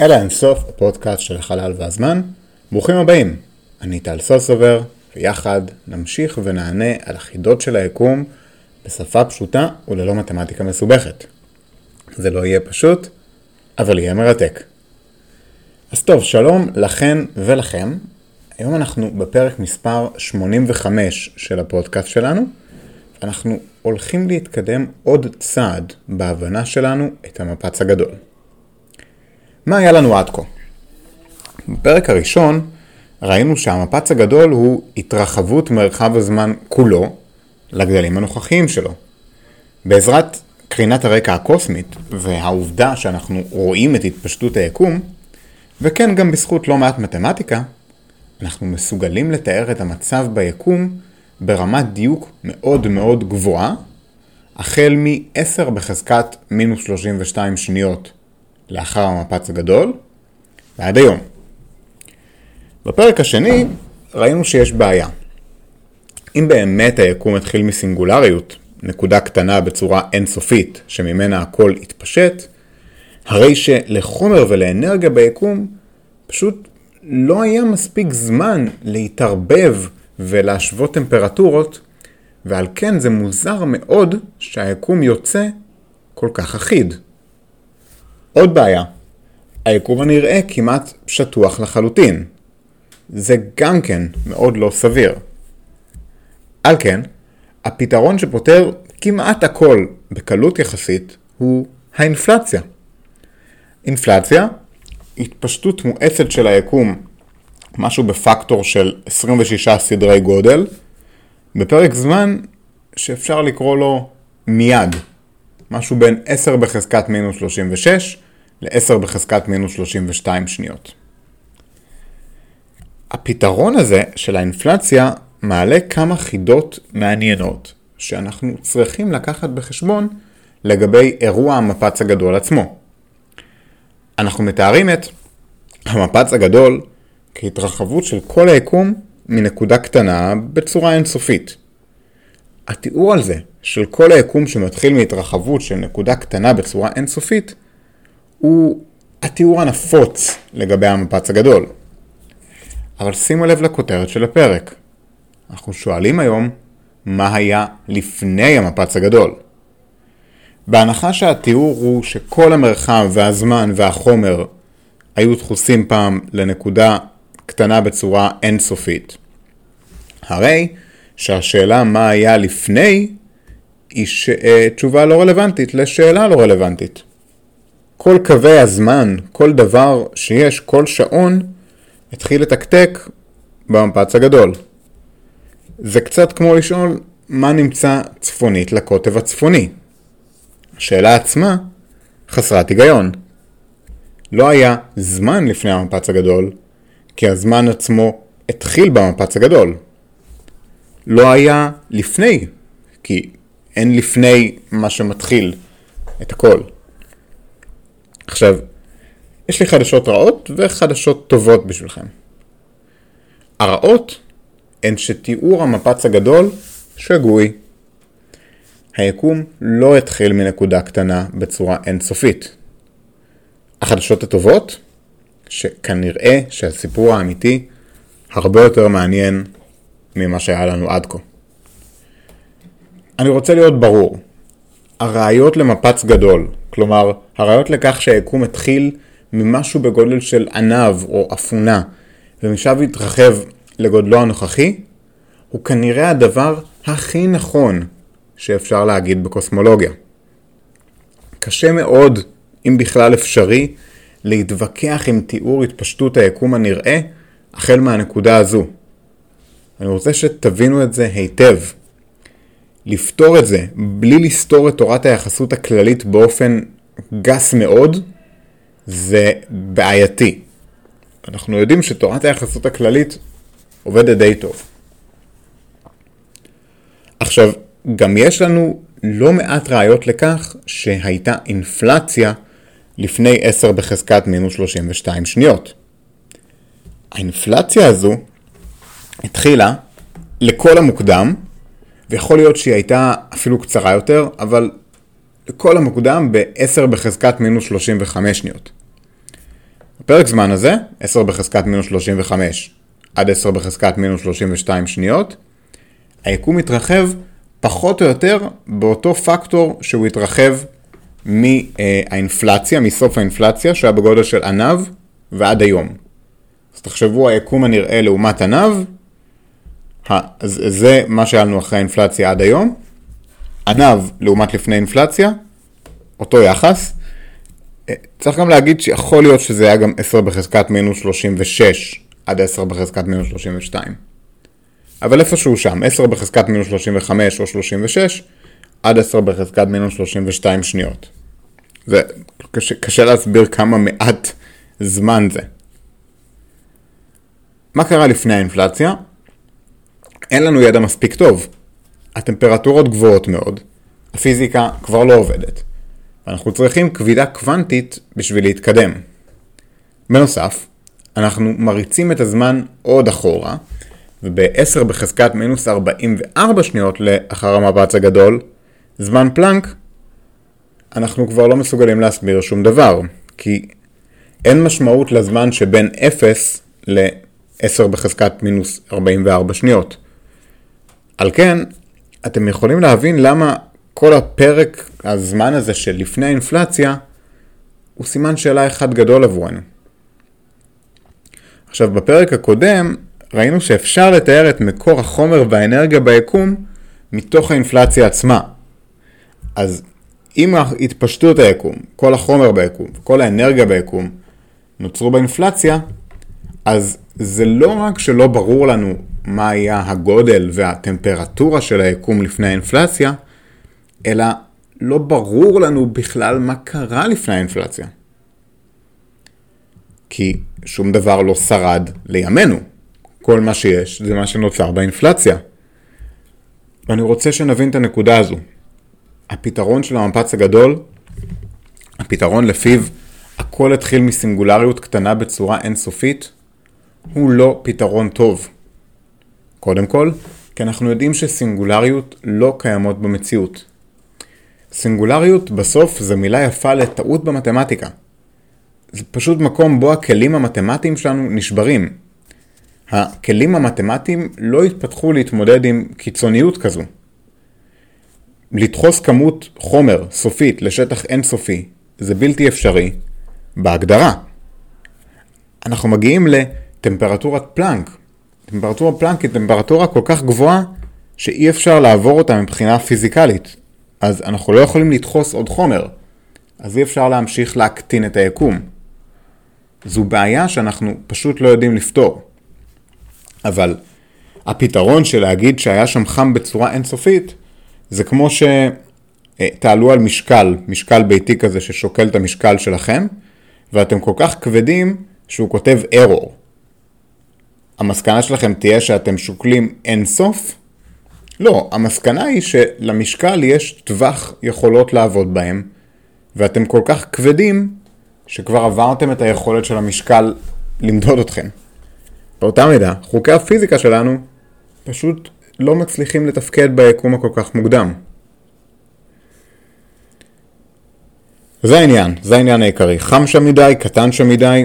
אלה אינסוף, הפודקאסט של החלל והזמן. ברוכים הבאים, אני טל סוסובר, ויחד נמשיך ונענה על החידות של היקום בשפה פשוטה וללא מתמטיקה מסובכת. זה לא יהיה פשוט, אבל יהיה מרתק. אז טוב, שלום לכן ולכם. היום אנחנו בפרק מספר 85 של הפודקאסט שלנו. אנחנו הולכים להתקדם עוד צעד בהבנה שלנו את המפץ הגדול. מה היה לנו עד כה? בפרק הראשון ראינו שהמפץ הגדול הוא התרחבות מרחב הזמן כולו לגדלים הנוכחיים שלו. בעזרת קרינת הרקע הקוסמית והעובדה שאנחנו רואים את התפשטות היקום, וכן גם בזכות לא מעט מתמטיקה, אנחנו מסוגלים לתאר את המצב ביקום ברמת דיוק מאוד מאוד גבוהה, החל מ-10 בחזקת מינוס 32 שניות לאחר המפץ הגדול, ועד היום. בפרק השני ראינו שיש בעיה. אם באמת היקום התחיל מסינגולריות, נקודה קטנה בצורה אינסופית שממנה הכל התפשט, הרי שלחומר ולאנרגיה ביקום פשוט לא היה מספיק זמן להתערבב ולהשוות טמפרטורות, ועל כן זה מוזר מאוד שהיקום יוצא כל כך אחיד. עוד בעיה, היקום הנראה כמעט שטוח לחלוטין. זה גם כן מאוד לא סביר. על כן, הפתרון שפותר כמעט הכל בקלות יחסית הוא האינפלציה. אינפלציה, התפשטות מואצת של היקום, משהו בפקטור של 26 סדרי גודל, בפרק זמן שאפשר לקרוא לו מיד. משהו בין 10 בחזקת מינוס 36 ל-10 בחזקת מינוס 32 שניות. הפתרון הזה של האינפלציה מעלה כמה חידות מעניינות שאנחנו צריכים לקחת בחשבון לגבי אירוע המפץ הגדול עצמו. אנחנו מתארים את המפץ הגדול כהתרחבות של כל היקום מנקודה קטנה בצורה אינסופית. התיאור על זה של כל היקום שמתחיל מהתרחבות של נקודה קטנה בצורה אינסופית, הוא התיאור הנפוץ לגבי המפץ הגדול. אבל שימו לב לכותרת של הפרק. אנחנו שואלים היום, מה היה לפני המפץ הגדול? בהנחה שהתיאור הוא שכל המרחב והזמן והחומר היו דחוסים פעם לנקודה קטנה בצורה אינסופית. הרי שהשאלה מה היה לפני היא ש... אה, תשובה לא רלוונטית לשאלה לא רלוונטית. כל קווי הזמן, כל דבר שיש, כל שעון, התחיל לתקתק במפץ הגדול. זה קצת כמו לשאול מה נמצא צפונית לקוטב הצפוני. השאלה עצמה חסרת היגיון. לא היה זמן לפני המפץ הגדול, כי הזמן עצמו התחיל במפץ הגדול. לא היה לפני, כי אין לפני מה שמתחיל את הכל. עכשיו, יש לי חדשות רעות וחדשות טובות בשבילכם. הרעות הן שתיאור המפץ הגדול שגוי. היקום לא התחיל מנקודה קטנה בצורה אינסופית. החדשות הטובות, שכנראה שהסיפור האמיתי הרבה יותר מעניין ממה שהיה לנו עד כה. אני רוצה להיות ברור. הראיות למפץ גדול, כלומר, הראיות לכך שהיקום התחיל ממשהו בגודל של ענב או אפונה, ומשם התרחב לגודלו הנוכחי, הוא כנראה הדבר הכי נכון שאפשר להגיד בקוסמולוגיה. קשה מאוד, אם בכלל אפשרי, להתווכח עם תיאור התפשטות היקום הנראה החל מהנקודה הזו. אני רוצה שתבינו את זה היטב. לפתור את זה בלי לסתור את תורת היחסות הכללית באופן גס מאוד, זה בעייתי. אנחנו יודעים שתורת היחסות הכללית עובדת די טוב. עכשיו, גם יש לנו לא מעט ראיות לכך שהייתה אינפלציה לפני 10 בחזקת מינוס 32 שניות. האינפלציה הזו התחילה לכל המוקדם, ויכול להיות שהיא הייתה אפילו קצרה יותר, אבל לכל המוקדם ב-10 בחזקת מינוס 35 שניות. בפרק זמן הזה, 10 בחזקת מינוס 35 עד 10 בחזקת מינוס 32 שניות, היקום מתרחב פחות או יותר באותו פקטור שהוא התרחב מהאינפלציה, מסוף האינפלציה, שהיה בגודל של ענב ועד היום. אז תחשבו היקום הנראה לעומת ענב, אז זה מה שהיה לנו אחרי האינפלציה עד היום. ענב לעומת לפני אינפלציה, אותו יחס. אה, צריך גם להגיד שיכול להיות שזה היה גם 10 בחזקת מינוס 36 עד 10 בחזקת מינוס 32. אבל איפשהו שם, 10 בחזקת מינוס 35 או 36 עד 10 בחזקת מינוס 32 שניות. זה קשה, קשה להסביר כמה מעט זמן זה. מה קרה לפני האינפלציה? אין לנו ידע מספיק טוב. הטמפרטורות גבוהות מאוד, הפיזיקה כבר לא עובדת. ואנחנו צריכים כבידה קוונטית בשביל להתקדם. בנוסף, אנחנו מריצים את הזמן עוד אחורה, וב-10 בחזקת מינוס 44 שניות לאחר המפץ הגדול, זמן פלנק, אנחנו כבר לא מסוגלים להסביר שום דבר, כי אין משמעות לזמן שבין 0 ל-10 בחזקת מינוס 44 שניות. על כן, אתם יכולים להבין למה כל הפרק, הזמן הזה של לפני האינפלציה, הוא סימן שאלה אחד גדול עבורנו. עכשיו, בפרק הקודם ראינו שאפשר לתאר את מקור החומר והאנרגיה ביקום מתוך האינפלציה עצמה. אז עם התפשטות היקום, כל החומר ביקום וכל האנרגיה ביקום נוצרו באינפלציה, אז זה לא רק שלא ברור לנו מה היה הגודל והטמפרטורה של היקום לפני האינפלציה, אלא לא ברור לנו בכלל מה קרה לפני האינפלציה. כי שום דבר לא שרד לימינו. כל מה שיש זה מה שנוצר באינפלציה. ואני רוצה שנבין את הנקודה הזו. הפתרון של המפץ הגדול, הפתרון לפיו הכל התחיל מסינגולריות קטנה בצורה אינסופית, הוא לא פתרון טוב. קודם כל, כי אנחנו יודעים שסינגולריות לא קיימות במציאות. סינגולריות בסוף זה מילה יפה לטעות במתמטיקה. זה פשוט מקום בו הכלים המתמטיים שלנו נשברים. הכלים המתמטיים לא התפתחו להתמודד עם קיצוניות כזו. לדחוס כמות חומר סופית לשטח אינסופי זה בלתי אפשרי בהגדרה. אנחנו מגיעים לטמפרטורת פלנק. טמפרטורה פלנק היא טמפרטורה כל כך גבוהה שאי אפשר לעבור אותה מבחינה פיזיקלית. אז אנחנו לא יכולים לדחוס עוד חומר. אז אי אפשר להמשיך להקטין את היקום. זו בעיה שאנחנו פשוט לא יודעים לפתור. אבל הפתרון של להגיד שהיה שם חם בצורה אינסופית, זה כמו שתעלו על משקל, משקל ביתי כזה ששוקל את המשקל שלכם, ואתם כל כך כבדים שהוא כותב error. המסקנה שלכם תהיה שאתם שוקלים אינסוף? לא, המסקנה היא שלמשקל יש טווח יכולות לעבוד בהם, ואתם כל כך כבדים שכבר עברתם את היכולת של המשקל למדוד אתכם. באותה מידה, חוקי הפיזיקה שלנו פשוט לא מצליחים לתפקד ביקום הכל כך מוקדם. זה העניין, זה העניין העיקרי. חם שם מדי, קטן שם מדי,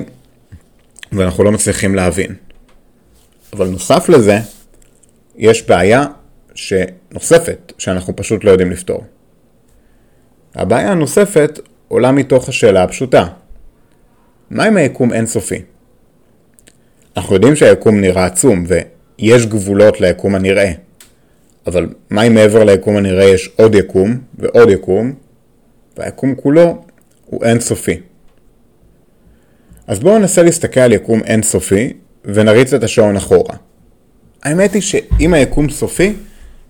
ואנחנו לא מצליחים להבין. אבל נוסף לזה, יש בעיה נוספת שאנחנו פשוט לא יודעים לפתור. הבעיה הנוספת עולה מתוך השאלה הפשוטה. מה אם היקום אינסופי? אנחנו יודעים שהיקום נראה עצום ויש גבולות ליקום הנראה. אבל מה אם מעבר ליקום הנראה יש עוד יקום ועוד יקום, והיקום כולו הוא אינסופי. אז בואו ננסה להסתכל על יקום אינסופי ונריץ את השעון אחורה. האמת היא שאם היקום סופי,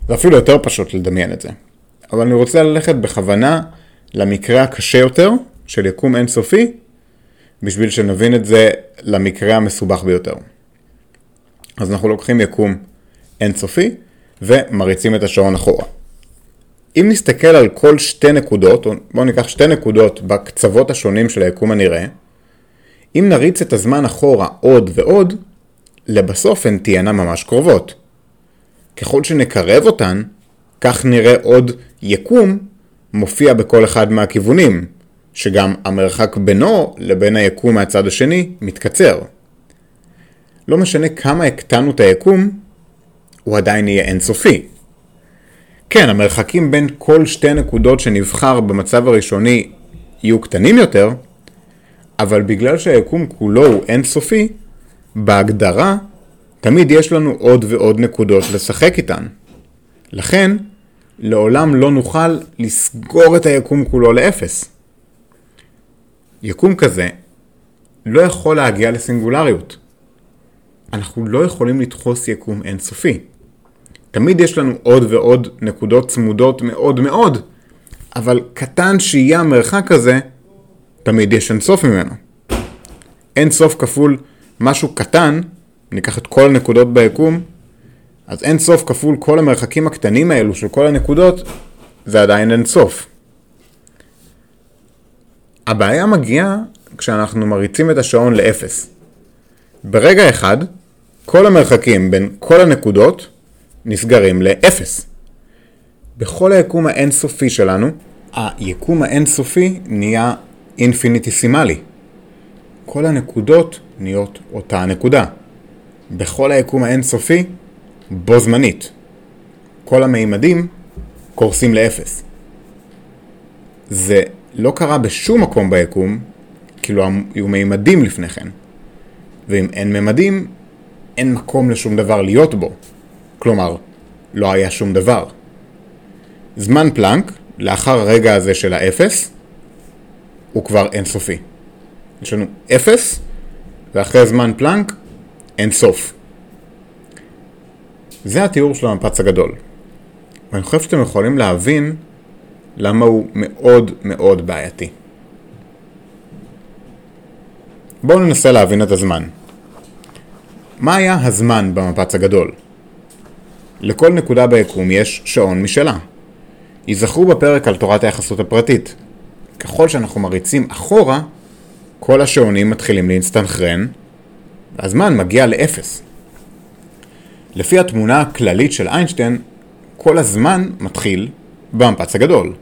זה אפילו יותר פשוט לדמיין את זה. אבל אני רוצה ללכת בכוונה למקרה הקשה יותר של יקום אינסופי, בשביל שנבין את זה למקרה המסובך ביותר. אז אנחנו לוקחים יקום אינסופי ומריצים את השעון אחורה. אם נסתכל על כל שתי נקודות, או בואו ניקח שתי נקודות בקצוות השונים של היקום הנראה, אם נריץ את הזמן אחורה עוד ועוד, לבסוף הן תהיינה ממש קרובות. ככל שנקרב אותן, כך נראה עוד יקום מופיע בכל אחד מהכיוונים, שגם המרחק בינו לבין היקום מהצד השני מתקצר. לא משנה כמה הקטנו את היקום, הוא עדיין יהיה אינסופי. כן, המרחקים בין כל שתי נקודות שנבחר במצב הראשוני יהיו קטנים יותר, אבל בגלל שהיקום כולו הוא אינסופי, בהגדרה תמיד יש לנו עוד ועוד נקודות לשחק איתן. לכן, לעולם לא נוכל לסגור את היקום כולו לאפס. יקום כזה לא יכול להגיע לסינגולריות. אנחנו לא יכולים לדחוס יקום אינסופי. תמיד יש לנו עוד ועוד נקודות צמודות מאוד מאוד, אבל קטן שיהיה המרחק הזה, תמיד יש אינסוף ממנו. אינסוף כפול משהו קטן, ניקח את כל הנקודות ביקום, אז אינסוף כפול כל המרחקים הקטנים האלו של כל הנקודות, זה עדיין אינסוף. הבעיה מגיעה כשאנחנו מריצים את השעון לאפס. ברגע אחד, כל המרחקים בין כל הנקודות נסגרים לאפס. בכל היקום האינסופי שלנו, היקום האינסופי נהיה אינפיניטיסימלי. כל הנקודות נהיות אותה הנקודה. בכל היקום האינסופי, בו זמנית. כל המימדים קורסים לאפס. זה לא קרה בשום מקום ביקום, כאילו היו מימדים לפני כן. ואם אין ממדים, אין מקום לשום דבר להיות בו. כלומר, לא היה שום דבר. זמן פלנק, לאחר הרגע הזה של האפס, הוא כבר אינסופי. יש לנו אפס, ואחרי זמן פלנק, אין סוף. זה התיאור של המפץ הגדול. ואני חושב שאתם יכולים להבין למה הוא מאוד מאוד בעייתי. בואו ננסה להבין את הזמן. מה היה הזמן במפץ הגדול? לכל נקודה ביקום יש שעון משלה. ייזכרו בפרק על תורת היחסות הפרטית. ככל שאנחנו מריצים אחורה, כל השעונים מתחילים להסתנכרן, והזמן מגיע לאפס. לפי התמונה הכללית של איינשטיין, כל הזמן מתחיל במפץ הגדול.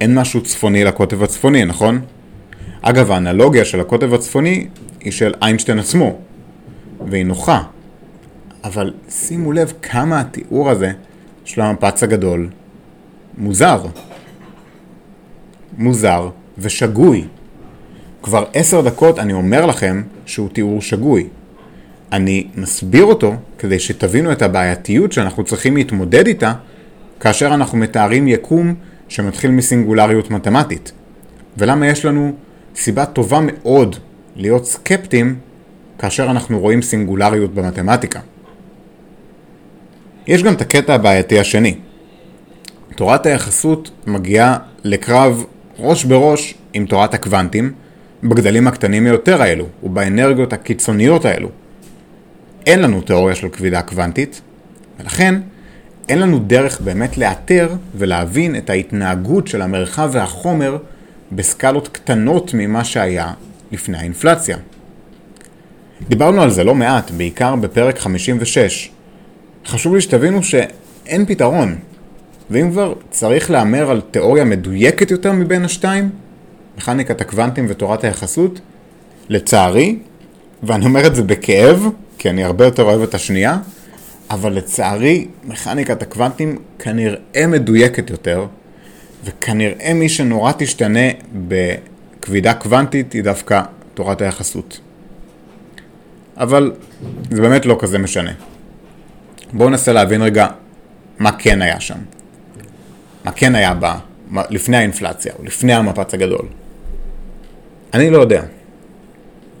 אין משהו צפוני לקוטב הצפוני, נכון? אגב, האנלוגיה של הקוטב הצפוני היא של איינשטיין עצמו, והיא נוחה. אבל שימו לב כמה התיאור הזה של המפץ הגדול מוזר. מוזר ושגוי. כבר עשר דקות אני אומר לכם שהוא תיאור שגוי. אני מסביר אותו כדי שתבינו את הבעייתיות שאנחנו צריכים להתמודד איתה כאשר אנחנו מתארים יקום שמתחיל מסינגולריות מתמטית. ולמה יש לנו סיבה טובה מאוד להיות סקפטיים כאשר אנחנו רואים סינגולריות במתמטיקה. יש גם את הקטע הבעייתי השני. תורת היחסות מגיעה לקרב ראש בראש עם תורת הקוונטים בגדלים הקטנים יותר האלו ובאנרגיות הקיצוניות האלו. אין לנו תיאוריה של כבידה קוונטית, ולכן אין לנו דרך באמת לאתר ולהבין את ההתנהגות של המרחב והחומר בסקלות קטנות ממה שהיה לפני האינפלציה. דיברנו על זה לא מעט, בעיקר בפרק 56. חשוב לי שתבינו שאין פתרון, ואם כבר צריך להמר על תיאוריה מדויקת יותר מבין השתיים, מכניקת הקוונטים ותורת היחסות, לצערי, ואני אומר את זה בכאב, כי אני הרבה יותר אוהב את השנייה, אבל לצערי, מכניקת הקוונטים כנראה מדויקת יותר, וכנראה מי שנורא תשתנה בכבידה קוונטית היא דווקא תורת היחסות. אבל זה באמת לא כזה משנה. בואו ננסה להבין רגע מה כן היה שם. מה כן היה בה לפני האינפלציה, או לפני המפץ הגדול. אני לא יודע.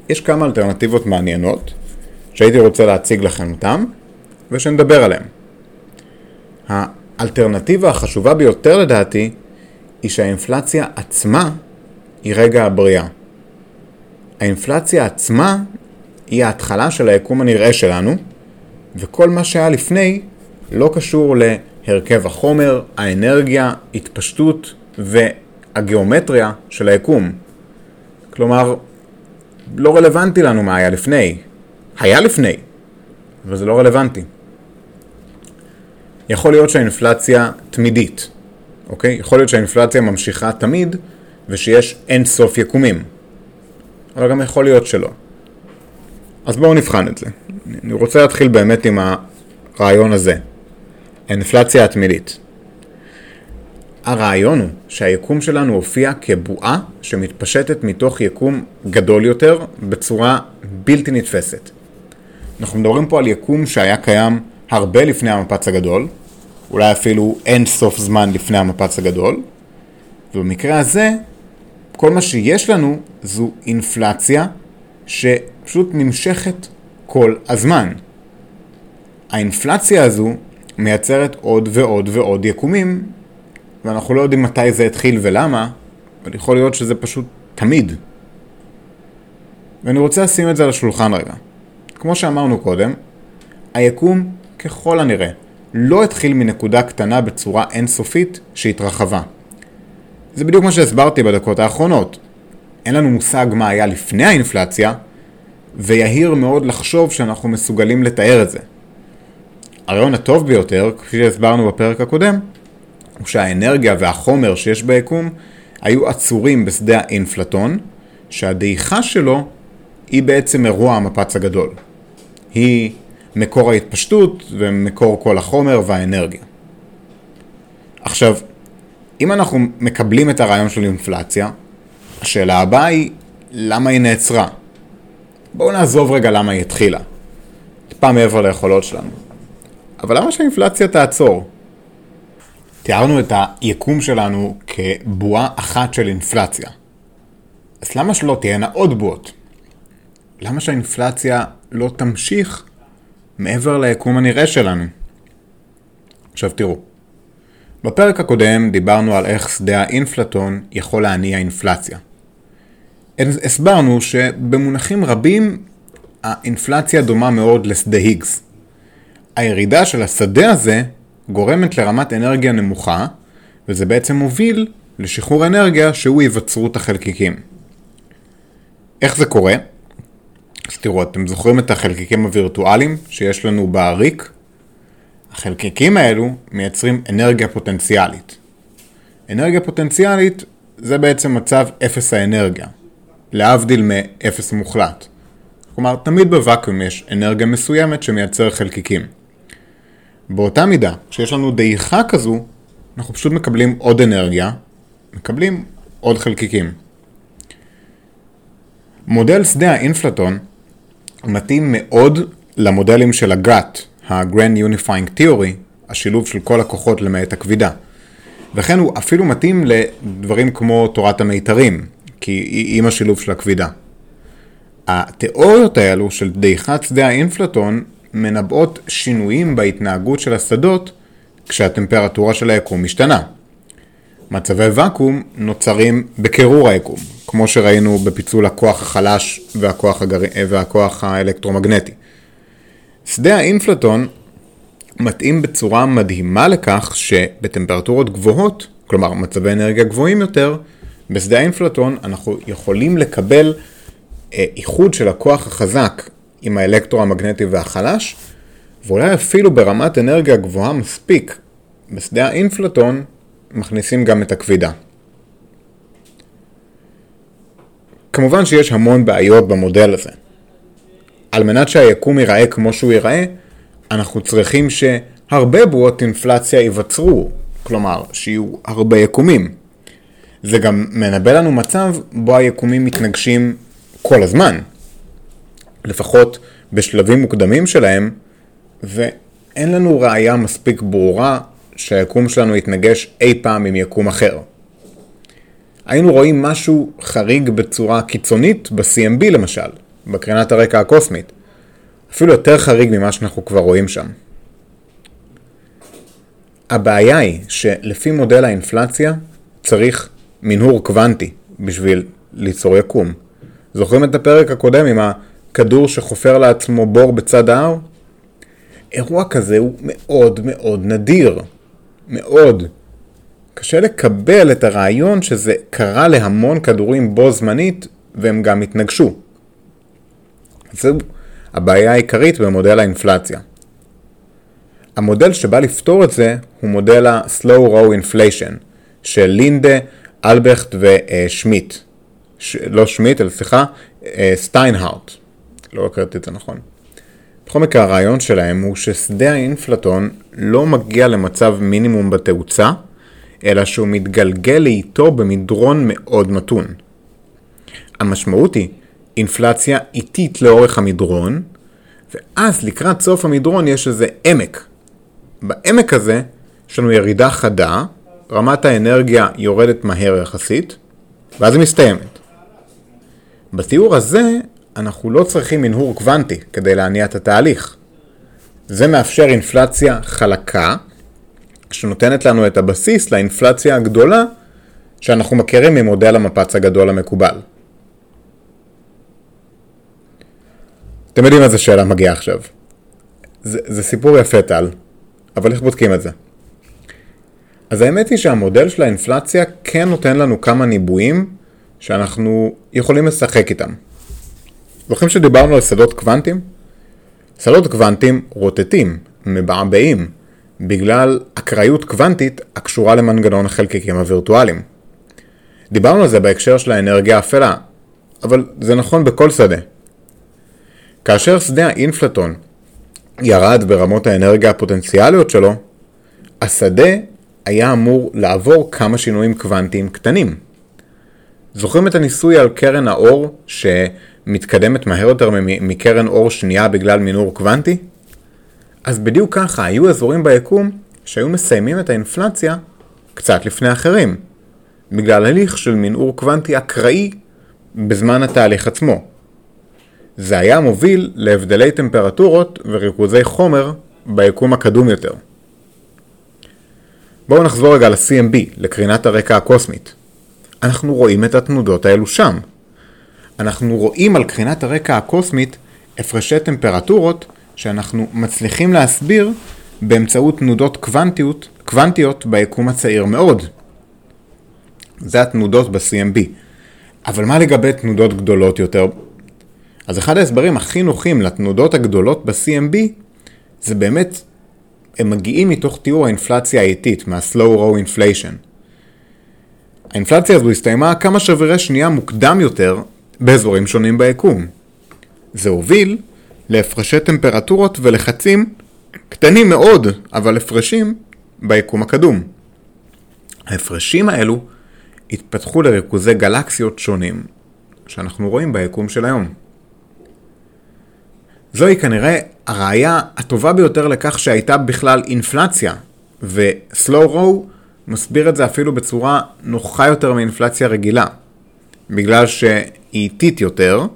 יש כמה אלטרנטיבות מעניינות שהייתי רוצה להציג לכם אותן ושנדבר עליהן. האלטרנטיבה החשובה ביותר לדעתי היא שהאינפלציה עצמה היא רגע הבריאה. האינפלציה עצמה היא ההתחלה של היקום הנראה שלנו, וכל מה שהיה לפני לא קשור להרכב החומר, האנרגיה, התפשטות והגיאומטריה של היקום. כלומר, לא רלוונטי לנו מה היה לפני. היה לפני, אבל זה לא רלוונטי. יכול להיות שהאינפלציה תמידית, אוקיי? יכול להיות שהאינפלציה ממשיכה תמיד, ושיש אין סוף יקומים. אבל גם יכול להיות שלא. אז בואו נבחן את זה. אני רוצה להתחיל באמת עם הרעיון הזה. האינפלציה התמידית. הרעיון הוא שהיקום שלנו הופיע כבועה שמתפשטת מתוך יקום גדול יותר בצורה בלתי נתפסת. אנחנו מדברים פה על יקום שהיה קיים הרבה לפני המפץ הגדול, אולי אפילו אין סוף זמן לפני המפץ הגדול, ובמקרה הזה, כל מה שיש לנו זו אינפלציה שפשוט נמשכת כל הזמן. האינפלציה הזו מייצרת עוד ועוד ועוד יקומים, ואנחנו לא יודעים מתי זה התחיל ולמה, אבל יכול להיות שזה פשוט תמיד. ואני רוצה לשים את זה על השולחן רגע. כמו שאמרנו קודם, היקום ככל הנראה לא התחיל מנקודה קטנה בצורה אינסופית שהתרחבה. זה בדיוק מה שהסברתי בדקות האחרונות. אין לנו מושג מה היה לפני האינפלציה, ויהיר מאוד לחשוב שאנחנו מסוגלים לתאר את זה. הרעיון הטוב ביותר, כפי שהסברנו בפרק הקודם, הוא שהאנרגיה והחומר שיש ביקום היו עצורים בשדה האינפלטון, שהדעיכה שלו היא בעצם אירוע המפץ הגדול. היא מקור ההתפשטות ומקור כל החומר והאנרגיה. עכשיו, אם אנחנו מקבלים את הרעיון של אינפלציה, השאלה הבאה היא, למה היא נעצרה? בואו נעזוב רגע למה היא התחילה. טיפה מעבר ליכולות שלנו. אבל למה שהאינפלציה תעצור? תיארנו את היקום שלנו כבועה אחת של אינפלציה. אז למה שלא תהיינה עוד בועות? למה שהאינפלציה לא תמשיך מעבר ליקום הנראה שלנו? עכשיו תראו, בפרק הקודם דיברנו על איך שדה האינפלטון יכול להניע אינפלציה. הסברנו שבמונחים רבים האינפלציה דומה מאוד לשדה היגס. הירידה של השדה הזה גורמת לרמת אנרגיה נמוכה, וזה בעצם מוביל לשחרור אנרגיה שהוא היווצרות החלקיקים. איך זה קורה? אז תראו, אתם זוכרים את החלקיקים הווירטואליים שיש לנו בעריק? החלקיקים האלו מייצרים אנרגיה פוטנציאלית. אנרגיה פוטנציאלית זה בעצם מצב אפס האנרגיה, להבדיל מאפס מוחלט. כלומר, תמיד בוואקום יש אנרגיה מסוימת שמייצר חלקיקים. באותה מידה, כשיש לנו דעיכה כזו, אנחנו פשוט מקבלים עוד אנרגיה, מקבלים עוד חלקיקים. מודל שדה האינפלטון מתאים מאוד למודלים של הגאט, ה-Grand Unifying Theory, השילוב של כל הכוחות למעט הכבידה. וכן הוא אפילו מתאים לדברים כמו תורת המיתרים, כי היא עם השילוב של הכבידה. התיאוריות האלו של דעיכת שדה האינפלטון מנבאות שינויים בהתנהגות של השדות כשהטמפרטורה של היקום משתנה. מצבי ואקום נוצרים בקירור היקום, כמו שראינו בפיצול הכוח החלש והכוח, הגר... והכוח האלקטרומגנטי. שדה האינפלטון מתאים בצורה מדהימה לכך שבטמפרטורות גבוהות, כלומר מצבי אנרגיה גבוהים יותר, בשדה האינפלטון אנחנו יכולים לקבל אה, איחוד של הכוח החזק עם האלקטרומגנטי והחלש, ואולי אפילו ברמת אנרגיה גבוהה מספיק, בשדה האינפלטון מכניסים גם את הכבידה. כמובן שיש המון בעיות במודל הזה. על מנת שהיקום ייראה כמו שהוא ייראה, אנחנו צריכים שהרבה בועות אינפלציה ייווצרו, כלומר, שיהיו הרבה יקומים. זה גם מנבא לנו מצב בו היקומים מתנגשים כל הזמן. לפחות בשלבים מוקדמים שלהם, ואין לנו ראייה מספיק ברורה שהיקום שלנו יתנגש אי פעם עם יקום אחר. היינו רואים משהו חריג בצורה קיצונית ב-CMB למשל, בקרינת הרקע הקוסמית. אפילו יותר חריג ממה שאנחנו כבר רואים שם. הבעיה היא שלפי מודל האינפלציה צריך מנהור קוונטי בשביל ליצור יקום. זוכרים את הפרק הקודם עם הכדור שחופר לעצמו בור בצד ההר? אירוע כזה הוא מאוד מאוד נדיר. מאוד. קשה לקבל את הרעיון שזה קרה להמון כדורים בו זמנית והם גם התנגשו. זו הבעיה העיקרית במודל האינפלציה. המודל שבא לפתור את זה הוא מודל ה-Slow Row Inflation של לינדה, אלבכט ושמיט. ש... לא שמיט, אלא סליחה, אה, סטיינהארט. לא הקראתי את זה נכון. בכל מקרה הרעיון שלהם הוא ששדה האינפלטון לא מגיע למצב מינימום בתאוצה, אלא שהוא מתגלגל לאיתו במדרון מאוד מתון. המשמעות היא אינפלציה איטית לאורך המדרון, ואז לקראת סוף המדרון יש איזה עמק. בעמק הזה יש לנו ירידה חדה, רמת האנרגיה יורדת מהר יחסית, ואז היא מסתיימת. בתיאור הזה אנחנו לא צריכים מנהור קוונטי כדי להניע את התהליך. זה מאפשר אינפלציה חלקה, שנותנת לנו את הבסיס לאינפלציה הגדולה שאנחנו מכירים ממודל המפץ הגדול המקובל. אתם יודעים איזה שאלה מגיעה עכשיו. זה, זה סיפור יפה טל, אבל איך בודקים את זה? אז האמת היא שהמודל של האינפלציה כן נותן לנו כמה ניבויים שאנחנו יכולים לשחק איתם. זוכרים שדיברנו על שדות קוונטים? שדות קוונטים רוטטים, מבעבעים, בגלל אקראיות קוונטית הקשורה למנגנון החלקיקים הווירטואליים. דיברנו על זה בהקשר של האנרגיה האפלה, אבל זה נכון בכל שדה. כאשר שדה האינפלטון ירד ברמות האנרגיה הפוטנציאליות שלו, השדה היה אמור לעבור כמה שינויים קוונטיים קטנים. זוכרים את הניסוי על קרן האור שמתקדמת מהר יותר מקרן אור שנייה בגלל מינור קוונטי? אז בדיוק ככה, היו אזורים ביקום שהיו מסיימים את האינפלציה קצת לפני אחרים, בגלל הליך של מנעור קוונטי אקראי בזמן התהליך עצמו. זה היה מוביל להבדלי טמפרטורות וריכוזי חומר ביקום הקדום יותר. בואו נחזור רגע ל-CMB, לקרינת הרקע הקוסמית. אנחנו רואים את התנודות האלו שם. אנחנו רואים על קרינת הרקע הקוסמית הפרשי טמפרטורות שאנחנו מצליחים להסביר באמצעות תנודות קוונטיות, קוונטיות ביקום הצעיר מאוד. זה התנודות ב-CMB. אבל מה לגבי תנודות גדולות יותר? אז אחד ההסברים הכי נוחים לתנודות הגדולות ב-CMB זה באמת, הם מגיעים מתוך תיאור האינפלציה האיטית, מה-slow row inflation. האינפלציה הזו הסתיימה כמה שברי שנייה מוקדם יותר באזורים שונים ביקום. זה הוביל להפרשי טמפרטורות ולחצים קטנים מאוד, אבל הפרשים ביקום הקדום. ההפרשים האלו התפתחו לריכוזי גלקסיות שונים שאנחנו רואים ביקום של היום. זוהי כנראה הראיה הטובה ביותר לכך שהייתה בכלל אינפלציה, ו-slow row מסביר את זה אפילו בצורה נוחה יותר מאינפלציה רגילה, בגלל שהיא איטית יותר,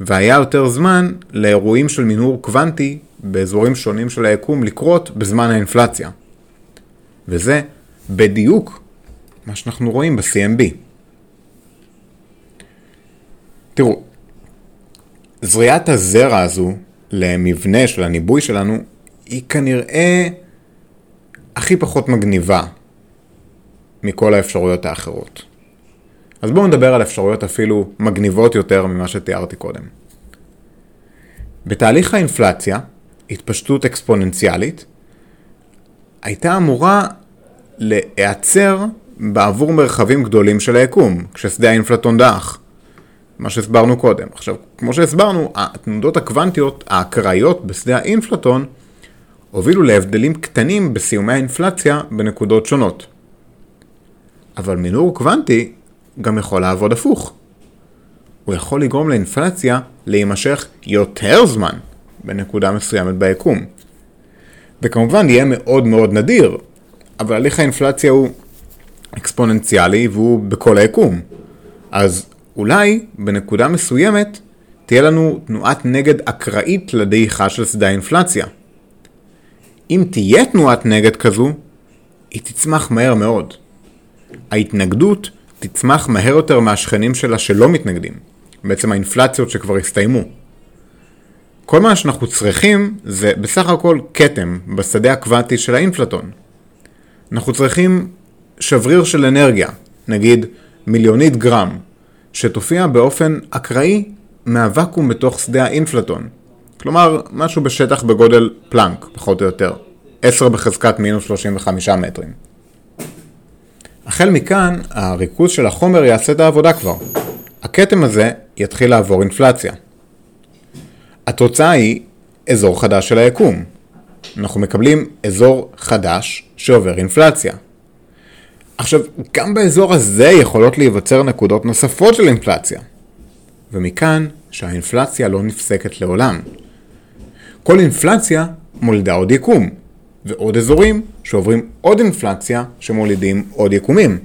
והיה יותר זמן לאירועים של מנהור קוונטי באזורים שונים של היקום לקרות בזמן האינפלציה. וזה בדיוק מה שאנחנו רואים ב-CMB. תראו, זריעת הזרע הזו למבנה של הניבוי שלנו היא כנראה הכי פחות מגניבה מכל האפשרויות האחרות. אז בואו נדבר על אפשרויות אפילו מגניבות יותר ממה שתיארתי קודם. בתהליך האינפלציה, התפשטות אקספוננציאלית, הייתה אמורה להיעצר בעבור מרחבים גדולים של היקום, כששדה האינפלטון דעך. מה שהסברנו קודם. עכשיו, כמו שהסברנו, התנודות הקוונטיות האקראיות בשדה האינפלטון הובילו להבדלים קטנים בסיומי האינפלציה בנקודות שונות. אבל מינור קוונטי גם יכול לעבוד הפוך. הוא יכול לגרום לאינפלציה להימשך יותר זמן בנקודה מסוימת ביקום. וכמובן יהיה מאוד מאוד נדיר, אבל הליך האינפלציה הוא אקספוננציאלי והוא בכל היקום. אז אולי בנקודה מסוימת תהיה לנו תנועת נגד אקראית לדעיכה של שדה האינפלציה. אם תהיה תנועת נגד כזו, היא תצמח מהר מאוד. ההתנגדות תצמח מהר יותר מהשכנים שלה שלא מתנגדים, בעצם האינפלציות שכבר הסתיימו. כל מה שאנחנו צריכים זה בסך הכל כתם בשדה הקוונטי של האינפלטון. אנחנו צריכים שבריר של אנרגיה, נגיד מיליונית גרם, שתופיע באופן אקראי מהוואקום בתוך שדה האינפלטון. כלומר, משהו בשטח בגודל פלנק, פחות או יותר. 10 בחזקת מינוס 35 מטרים. החל מכאן, הריכוז של החומר יעשה את העבודה כבר. הכתם הזה יתחיל לעבור אינפלציה. התוצאה היא אזור חדש של היקום. אנחנו מקבלים אזור חדש שעובר אינפלציה. עכשיו, גם באזור הזה יכולות להיווצר נקודות נוספות של אינפלציה. ומכאן שהאינפלציה לא נפסקת לעולם. כל אינפלציה מולידה עוד יקום, ועוד אזורים שעוברים עוד אינפלציה שמולידים עוד יקומים.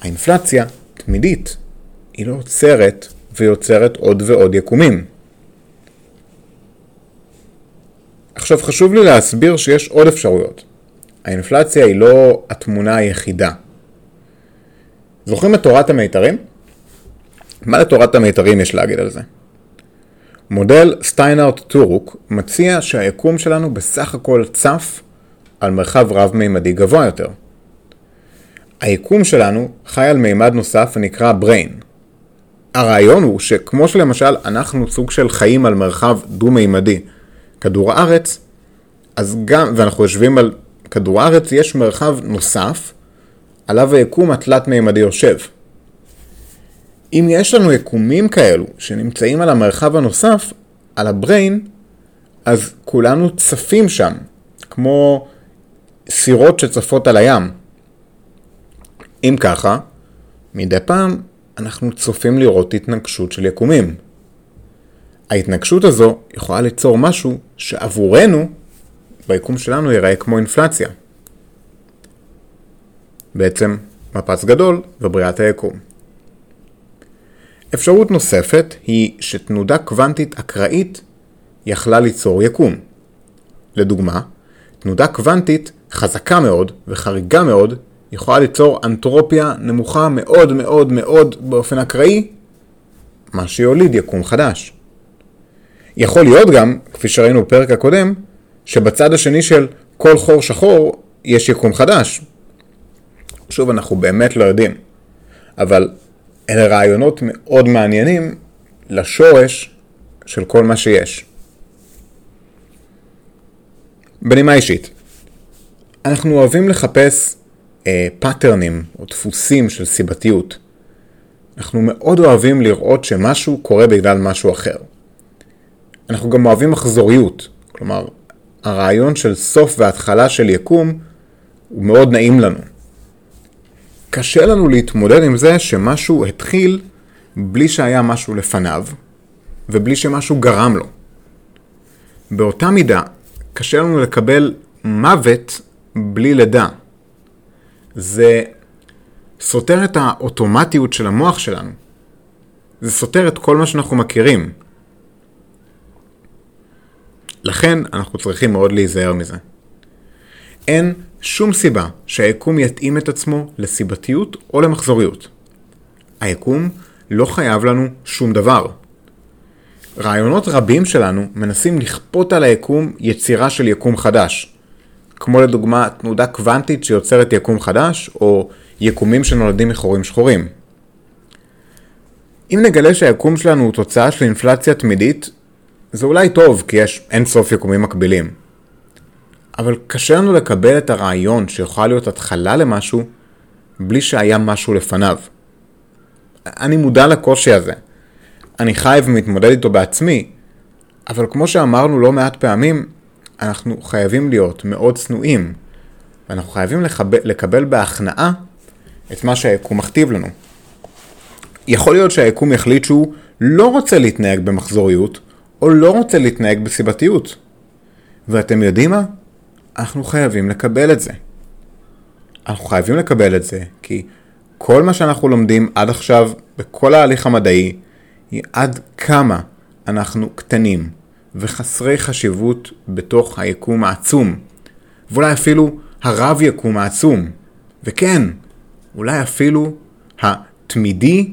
האינפלציה תמידית, היא לא עוצרת ויוצרת עוד ועוד יקומים. עכשיו חשוב לי להסביר שיש עוד אפשרויות. האינפלציה היא לא התמונה היחידה. זוכרים את תורת המיתרים? מה לתורת המיתרים יש להגיד על זה? מודל סטיינארט טורוק מציע שהיקום שלנו בסך הכל צף על מרחב רב-מימדי גבוה יותר. היקום שלנו חי על מימד נוסף הנקרא brain. הרעיון הוא שכמו שלמשל אנחנו סוג של חיים על מרחב דו-מימדי, כדור הארץ, אז גם, ואנחנו יושבים על כדור הארץ, יש מרחב נוסף עליו היקום התלת-מימדי יושב. אם יש לנו יקומים כאלו שנמצאים על המרחב הנוסף, על הבריין, אז כולנו צפים שם, כמו סירות שצפות על הים. אם ככה, מדי פעם אנחנו צופים לראות התנגשות של יקומים. ההתנגשות הזו יכולה ליצור משהו שעבורנו, ביקום שלנו, ייראה כמו אינפלציה. בעצם מפץ גדול ובריאת היקום. אפשרות נוספת היא שתנודה קוונטית אקראית יכלה ליצור יקום. לדוגמה, תנודה קוונטית חזקה מאוד וחריגה מאוד יכולה ליצור אנטרופיה נמוכה מאוד מאוד מאוד באופן אקראי, מה שיוליד יקום חדש. יכול להיות גם, כפי שראינו בפרק הקודם, שבצד השני של כל חור שחור יש יקום חדש. שוב, אנחנו באמת לא יודעים, אבל אלה רעיונות מאוד מעניינים לשורש של כל מה שיש. בנימה אישית, אנחנו אוהבים לחפש אה, פאטרנים או דפוסים של סיבתיות. אנחנו מאוד אוהבים לראות שמשהו קורה בגלל משהו אחר. אנחנו גם אוהבים מחזוריות, כלומר, הרעיון של סוף והתחלה של יקום הוא מאוד נעים לנו. קשה לנו להתמודד עם זה שמשהו התחיל בלי שהיה משהו לפניו, ובלי שמשהו גרם לו. באותה מידה, קשה לנו לקבל מוות בלי לידה. זה סותר את האוטומטיות של המוח שלנו. זה סותר את כל מה שאנחנו מכירים. לכן אנחנו צריכים מאוד להיזהר מזה. אין שום סיבה שהיקום יתאים את עצמו לסיבתיות או למחזוריות. היקום לא חייב לנו שום דבר. רעיונות רבים שלנו מנסים לכפות על היקום יצירה של יקום חדש. כמו לדוגמה תנודה קוונטית שיוצרת יקום חדש, או יקומים שנולדים מחורים שחורים. אם נגלה שהיקום שלנו הוא תוצאה של אינפלציה תמידית, זה אולי טוב, כי יש אין סוף יקומים מקבילים. אבל קשה לנו לקבל את הרעיון שיכולה להיות התחלה למשהו, בלי שהיה משהו לפניו. אני מודע לקושי הזה. אני חי ומתמודד איתו בעצמי, אבל כמו שאמרנו לא מעט פעמים, אנחנו חייבים להיות מאוד צנועים, ואנחנו חייבים לקבל, לקבל בהכנעה את מה שהיקום מכתיב לנו. יכול להיות שהיקום יחליט שהוא לא רוצה להתנהג במחזוריות, או לא רוצה להתנהג בסיבתיות. ואתם יודעים מה? אנחנו חייבים לקבל את זה. אנחנו חייבים לקבל את זה, כי כל מה שאנחנו לומדים עד עכשיו בכל ההליך המדעי, היא עד כמה אנחנו קטנים וחסרי חשיבות בתוך היקום העצום, ואולי אפילו הרב יקום העצום, וכן, אולי אפילו התמידי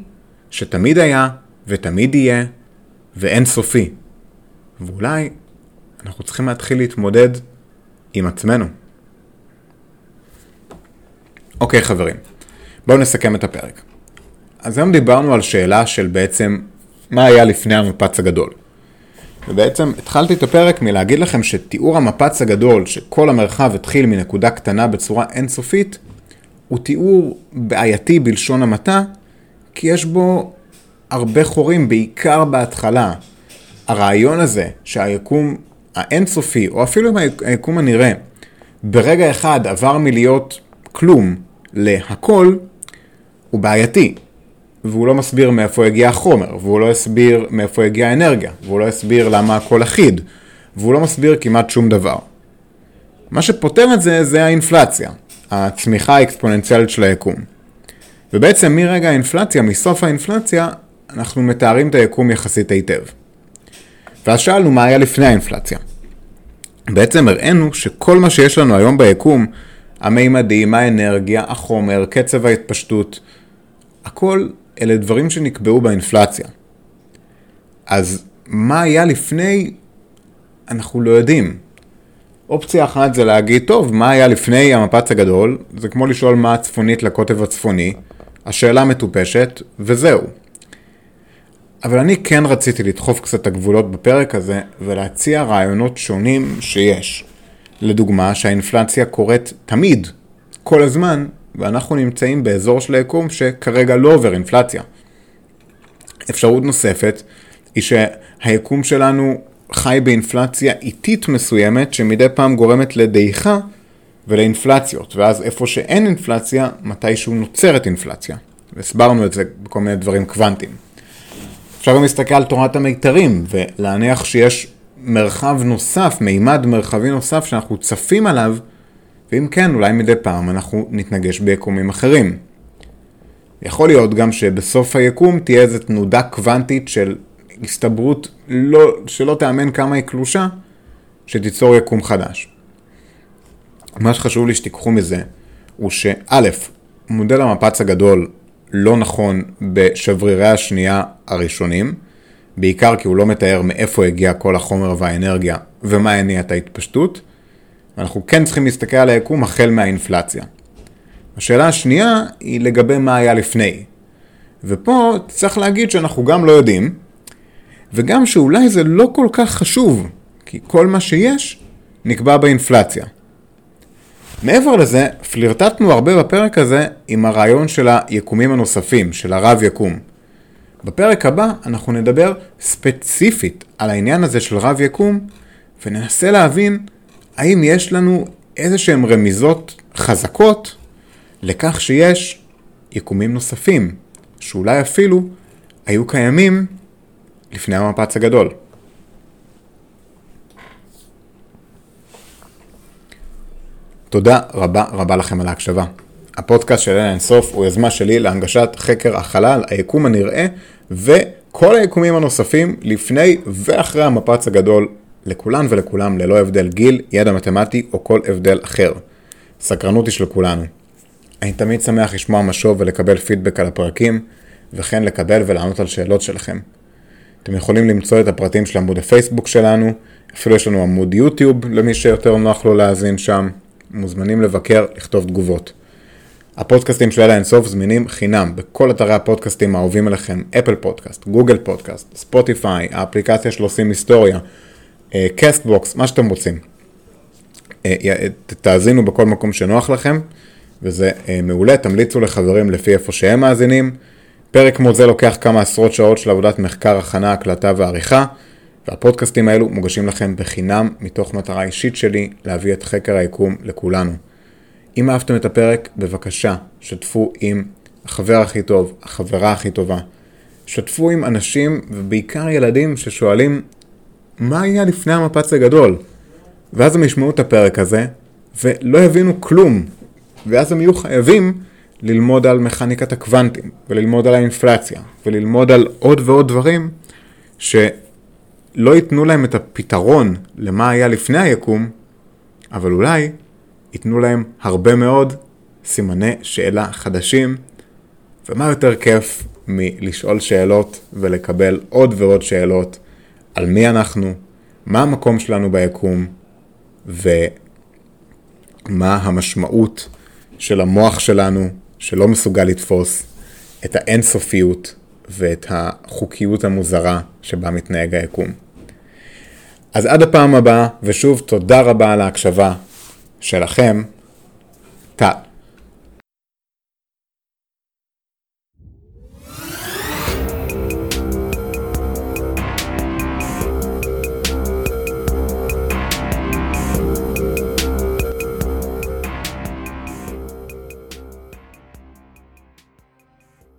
שתמיד היה ותמיד יהיה ואין סופי. ואולי אנחנו צריכים להתחיל להתמודד עם עצמנו. אוקיי חברים, בואו נסכם את הפרק. אז היום דיברנו על שאלה של בעצם מה היה לפני המפץ הגדול. ובעצם התחלתי את הפרק מלהגיד לכם שתיאור המפץ הגדול, שכל המרחב התחיל מנקודה קטנה בצורה אינסופית, הוא תיאור בעייתי בלשון המעטה, כי יש בו הרבה חורים, בעיקר בהתחלה. הרעיון הזה שהיקום האינסופי, או אפילו היקום הנראה, ברגע אחד עבר מלהיות כלום להכל, הוא בעייתי. והוא לא מסביר מאיפה הגיע החומר, והוא לא הסביר מאיפה הגיעה האנרגיה, והוא לא הסביר למה הכל אחיד, והוא לא מסביר כמעט שום דבר. מה שפותר את זה, זה האינפלציה, הצמיחה האקספוננציאלית של היקום. ובעצם מרגע האינפלציה, מסוף האינפלציה, אנחנו מתארים את היקום יחסית היטב. ואז שאלנו מה היה לפני האינפלציה. בעצם הראינו שכל מה שיש לנו היום ביקום, המימדים, האנרגיה, החומר, קצב ההתפשטות, הכל אלה דברים שנקבעו באינפלציה. אז מה היה לפני, אנחנו לא יודעים. אופציה אחת זה להגיד, טוב, מה היה לפני המפץ הגדול? זה כמו לשאול מה הצפונית לקוטב הצפוני. השאלה מטופשת, וזהו. אבל אני כן רציתי לדחוף קצת את הגבולות בפרק הזה, ולהציע רעיונות שונים שיש. לדוגמה, שהאינפלציה קורית תמיד, כל הזמן, ואנחנו נמצאים באזור של היקום שכרגע לא עובר אינפלציה. אפשרות נוספת היא שהיקום שלנו חי באינפלציה איטית מסוימת שמדי פעם גורמת לדעיכה ולאינפלציות, ואז איפה שאין אינפלציה, מתישהו נוצרת אינפלציה. והסברנו את זה בכל מיני דברים קוונטיים. אפשר גם להסתכל על תורת המיתרים ולהניח שיש מרחב נוסף, מימד מרחבי נוסף שאנחנו צפים עליו ואם כן, אולי מדי פעם אנחנו נתנגש ביקומים אחרים. יכול להיות גם שבסוף היקום תהיה איזו תנודה קוונטית של הסתברות לא, שלא תאמן כמה היא קלושה, שתיצור יקום חדש. מה שחשוב לי שתיקחו מזה, הוא שא', מודל המפץ הגדול לא נכון בשברירי השנייה הראשונים, בעיקר כי הוא לא מתאר מאיפה הגיע כל החומר והאנרגיה ומה הניע את ההתפשטות, אנחנו כן צריכים להסתכל על היקום החל מהאינפלציה. השאלה השנייה היא לגבי מה היה לפני. ופה צריך להגיד שאנחנו גם לא יודעים, וגם שאולי זה לא כל כך חשוב, כי כל מה שיש נקבע באינפלציה. מעבר לזה, פלירטטנו הרבה בפרק הזה עם הרעיון של היקומים הנוספים, של הרב יקום. בפרק הבא אנחנו נדבר ספציפית על העניין הזה של רב יקום, וננסה להבין האם יש לנו איזה שהן רמיזות חזקות לכך שיש יקומים נוספים, שאולי אפילו היו קיימים לפני המפץ הגדול. תודה רבה רבה לכם על ההקשבה. הפודקאסט של אין אינסוף הוא יוזמה שלי להנגשת חקר החלל, היקום הנראה וכל היקומים הנוספים לפני ואחרי המפץ הגדול לכולן ולכולם ללא הבדל גיל, ידע מתמטי או כל הבדל אחר. סקרנות היא של כולנו. אני תמיד שמח לשמוע משוב ולקבל פידבק על הפרקים, וכן לקבל ולענות על שאלות שלכם. אתם יכולים למצוא את הפרטים של עמוד הפייסבוק שלנו, אפילו יש לנו עמוד יוטיוב למי שיותר נוח לו להאזין שם. מוזמנים לבקר, לכתוב תגובות. הפודקאסטים של אל האינסוף זמינים חינם בכל אתרי הפודקאסטים האהובים עליכם, אפל פודקאסט, גוגל פודקאסט, ספוטיפיי, האפליקציה של עושים היסטוריה, Castbox, מה שאתם רוצים. אה, תאזינו בכל מקום שנוח לכם, וזה אה, מעולה, תמליצו לחברים לפי איפה שהם מאזינים. פרק כמו זה לוקח כמה עשרות שעות של עבודת מחקר, הכנה, הקלטה ועריכה, והפודקאסטים האלו מוגשים לכם בחינם מתוך מטרה אישית שלי להביא את חקר היקום לכולנו. אם אהבתם את הפרק, בבקשה, שתפו עם החבר הכי טוב, החברה הכי טובה. שתפו עם אנשים, ובעיקר ילדים, ששואלים מה היה לפני המפץ הגדול? ואז הם ישמעו את הפרק הזה, ולא יבינו כלום. ואז הם יהיו חייבים ללמוד על מכניקת הקוונטים, וללמוד על האינפלציה, וללמוד על עוד ועוד דברים שלא ייתנו להם את הפתרון למה היה לפני היקום, אבל אולי ייתנו להם הרבה מאוד סימני שאלה חדשים, ומה יותר כיף מלשאול שאלות ולקבל עוד ועוד שאלות על מי אנחנו, מה המקום שלנו ביקום ומה המשמעות של המוח שלנו שלא מסוגל לתפוס את האינסופיות ואת החוקיות המוזרה שבה מתנהג היקום. אז עד הפעם הבאה, ושוב תודה רבה על ההקשבה שלכם, טל.